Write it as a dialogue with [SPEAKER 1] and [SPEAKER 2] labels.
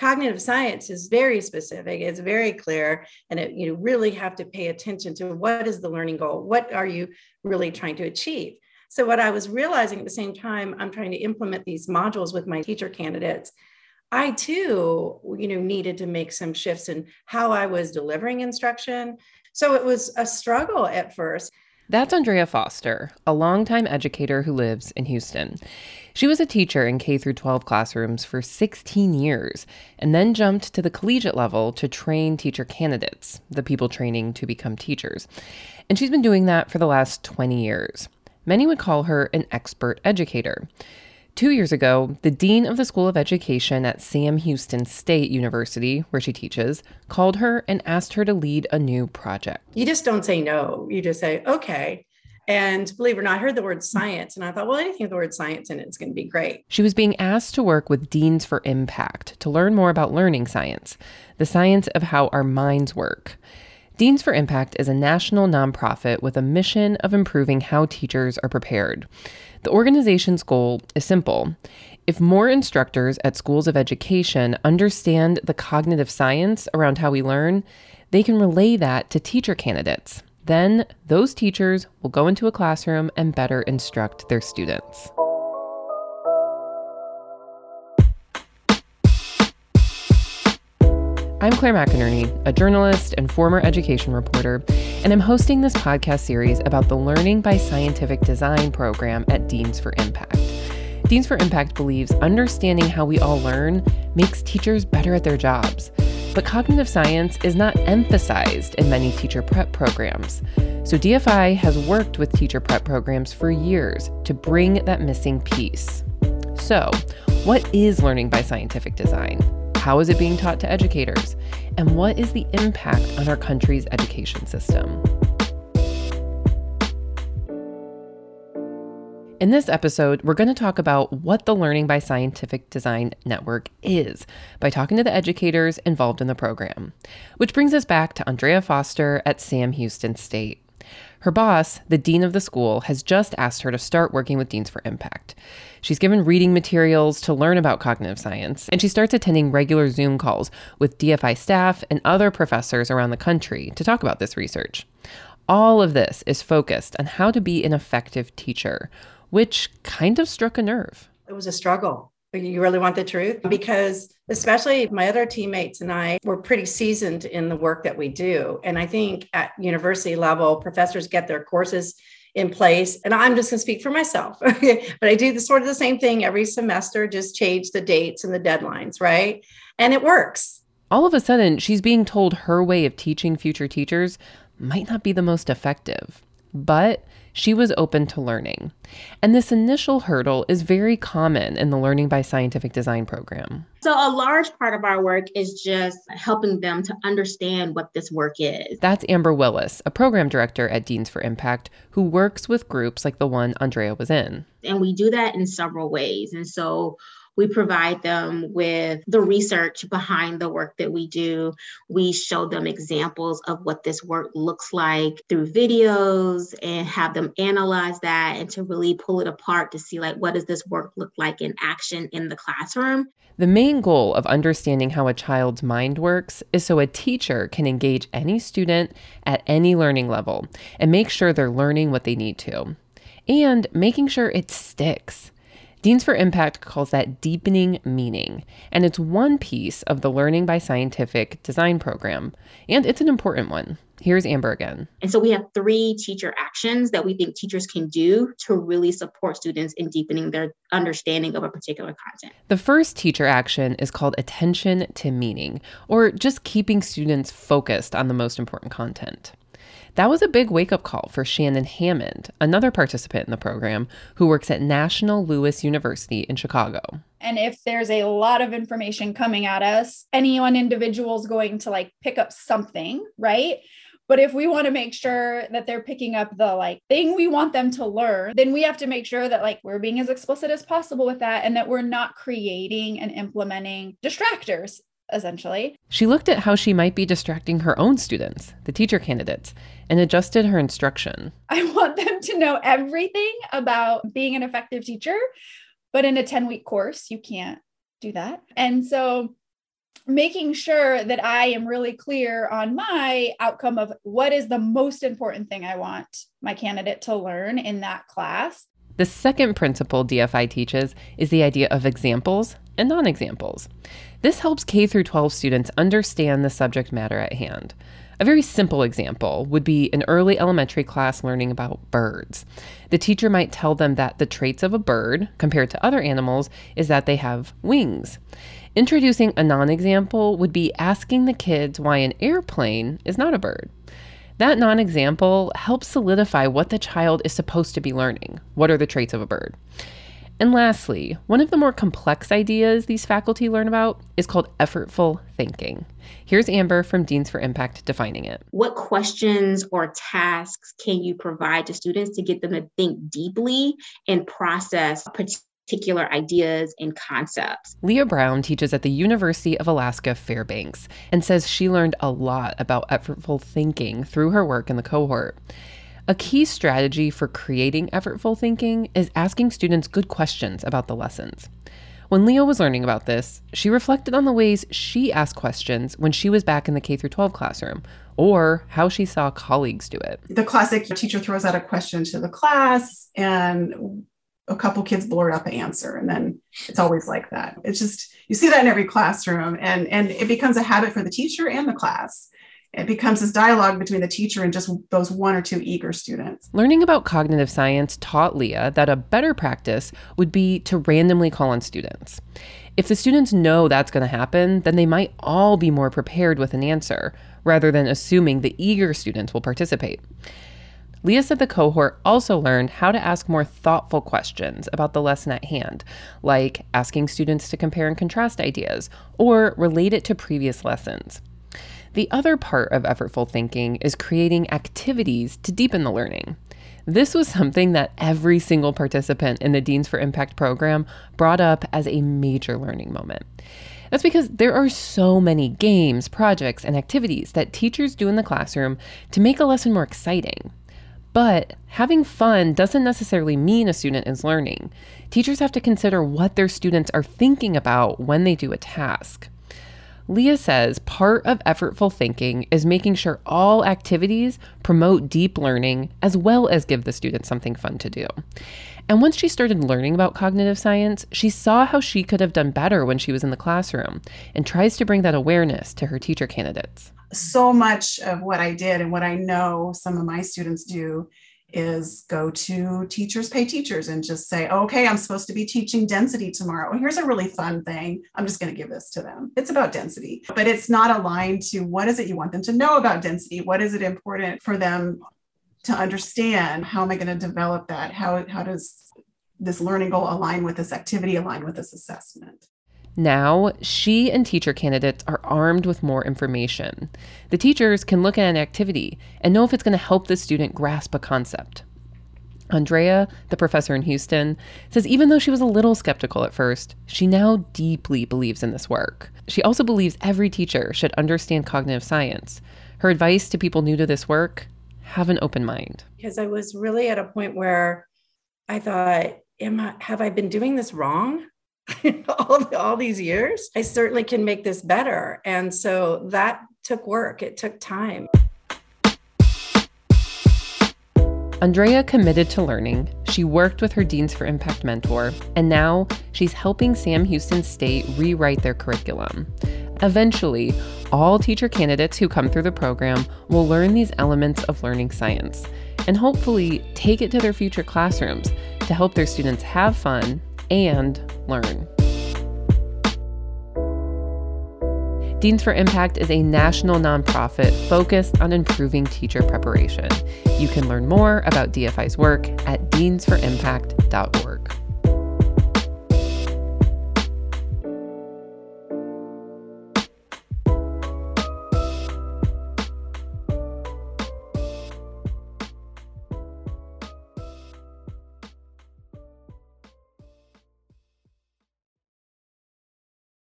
[SPEAKER 1] cognitive science is very specific it's very clear and it, you really have to pay attention to what is the learning goal what are you really trying to achieve? So what i was realizing at the same time i'm trying to implement these modules with my teacher candidates i too you know needed to make some shifts in how i was delivering instruction. So it was a struggle at first
[SPEAKER 2] that's Andrea Foster, a longtime educator who lives in Houston. She was a teacher in K 12 classrooms for 16 years and then jumped to the collegiate level to train teacher candidates, the people training to become teachers. And she's been doing that for the last 20 years. Many would call her an expert educator. Two years ago, the dean of the School of Education at Sam Houston State University, where she teaches, called her and asked her to lead a new project.
[SPEAKER 1] You just don't say no. You just say, okay. And believe it or not, I heard the word science and I thought, well, anything with the word science in it is going to be great.
[SPEAKER 2] She was being asked to work with Deans for Impact to learn more about learning science, the science of how our minds work. Deans for Impact is a national nonprofit with a mission of improving how teachers are prepared. The organization's goal is simple. If more instructors at schools of education understand the cognitive science around how we learn, they can relay that to teacher candidates. Then those teachers will go into a classroom and better instruct their students. I'm Claire McInerney, a journalist and former education reporter, and I'm hosting this podcast series about the Learning by Scientific Design program at Deans for Impact. Deans for Impact believes understanding how we all learn makes teachers better at their jobs. But cognitive science is not emphasized in many teacher prep programs. So DFI has worked with teacher prep programs for years to bring that missing piece. So, what is learning by scientific design? How is it being taught to educators? And what is the impact on our country's education system? In this episode, we're going to talk about what the Learning by Scientific Design Network is by talking to the educators involved in the program. Which brings us back to Andrea Foster at Sam Houston State. Her boss, the dean of the school, has just asked her to start working with Deans for Impact. She's given reading materials to learn about cognitive science, and she starts attending regular Zoom calls with DFI staff and other professors around the country to talk about this research. All of this is focused on how to be an effective teacher, which kind of struck a nerve.
[SPEAKER 1] It was a struggle. You really want the truth? Uh-huh. Because especially my other teammates and I were pretty seasoned in the work that we do. And I think at university level, professors get their courses in place. And I'm just going to speak for myself. but I do the sort of the same thing every semester, just change the dates and the deadlines, right? And it works.
[SPEAKER 2] All of a sudden, she's being told her way of teaching future teachers might not be the most effective. But she was open to learning. And this initial hurdle is very common in the Learning by Scientific Design program.
[SPEAKER 3] So, a large part of our work is just helping them to understand what this work is.
[SPEAKER 2] That's Amber Willis, a program director at Deans for Impact, who works with groups like the one Andrea was in.
[SPEAKER 3] And we do that in several ways. And so, we provide them with the research behind the work that we do. We show them examples of what this work looks like through videos and have them analyze that and to really pull it apart to see like what does this work look like in action in the classroom.
[SPEAKER 2] The main goal of understanding how a child's mind works is so a teacher can engage any student at any learning level and make sure they're learning what they need to. And making sure it sticks. Deans for Impact calls that deepening meaning, and it's one piece of the Learning by Scientific design program, and it's an important one. Here's Amber again.
[SPEAKER 3] And so we have three teacher actions that we think teachers can do to really support students in deepening their understanding of a particular content.
[SPEAKER 2] The first teacher action is called attention to meaning, or just keeping students focused on the most important content. That was a big wake up call for Shannon Hammond, another participant in the program who works at National Louis University in Chicago.
[SPEAKER 4] And if there's a lot of information coming at us, any one individual is going to like pick up something, right? But if we want to make sure that they're picking up the like thing we want them to learn, then we have to make sure that like we're being as explicit as possible with that and that we're not creating and implementing distractors essentially.
[SPEAKER 2] She looked at how she might be distracting her own students, the teacher candidates, and adjusted her instruction.
[SPEAKER 4] I want them to know everything about being an effective teacher, but in a 10 week course, you can't do that. And so making sure that I am really clear on my outcome of what is the most important thing I want my candidate to learn in that class.
[SPEAKER 2] The second principle DFI teaches is the idea of examples and non examples. This helps K through 12 students understand the subject matter at hand. A very simple example would be an early elementary class learning about birds. The teacher might tell them that the traits of a bird, compared to other animals, is that they have wings. Introducing a non example would be asking the kids why an airplane is not a bird. That non example helps solidify what the child is supposed to be learning. What are the traits of a bird? And lastly, one of the more complex ideas these faculty learn about is called effortful thinking. Here's Amber from Deans for Impact defining it.
[SPEAKER 3] What questions or tasks can you provide to students to get them to think deeply and process particular ideas and concepts.
[SPEAKER 2] Leah Brown teaches at the University of Alaska Fairbanks and says she learned a lot about effortful thinking through her work in the cohort. A key strategy for creating effortful thinking is asking students good questions about the lessons. When Leah was learning about this, she reflected on the ways she asked questions when she was back in the K 12 classroom or how she saw colleagues do it.
[SPEAKER 5] The classic teacher throws out a question to the class and a couple kids blurt out the answer and then it's always like that it's just you see that in every classroom and and it becomes a habit for the teacher and the class it becomes this dialogue between the teacher and just those one or two eager students.
[SPEAKER 2] Learning about cognitive science taught leah that a better practice would be to randomly call on students. If the students know that's going to happen then they might all be more prepared with an answer rather than assuming the eager students will participate. Leah said the cohort also learned how to ask more thoughtful questions about the lesson at hand, like asking students to compare and contrast ideas or relate it to previous lessons. The other part of effortful thinking is creating activities to deepen the learning. This was something that every single participant in the Deans for Impact program brought up as a major learning moment. That's because there are so many games, projects, and activities that teachers do in the classroom to make a lesson more exciting. But having fun doesn't necessarily mean a student is learning. Teachers have to consider what their students are thinking about when they do a task. Leah says part of effortful thinking is making sure all activities promote deep learning as well as give the students something fun to do. And once she started learning about cognitive science, she saw how she could have done better when she was in the classroom and tries to bring that awareness to her teacher candidates
[SPEAKER 5] so much of what I did and what I know some of my students do is go to teachers pay teachers and just say okay i'm supposed to be teaching density tomorrow. Here's a really fun thing. I'm just going to give this to them. It's about density but it's not aligned to what is it you want them to know about density? What is it important for them to understand? How am i going to develop that? How, how does this learning goal align with this activity align with this assessment
[SPEAKER 2] now, she and teacher candidates are armed with more information. The teachers can look at an activity and know if it's going to help the student grasp a concept. Andrea, the professor in Houston, says even though she was a little skeptical at first, she now deeply believes in this work. She also believes every teacher should understand cognitive science. Her advice to people new to this work have an open mind.
[SPEAKER 1] Because I was really at a point where I thought, Am I, have I been doing this wrong? all, all these years, I certainly can make this better. And so that took work, it took time.
[SPEAKER 2] Andrea committed to learning. She worked with her Deans for Impact mentor, and now she's helping Sam Houston State rewrite their curriculum. Eventually, all teacher candidates who come through the program will learn these elements of learning science and hopefully take it to their future classrooms to help their students have fun and learn. Deans for Impact is a national nonprofit focused on improving teacher preparation. You can learn more about DFI's work at deansforimpact.org.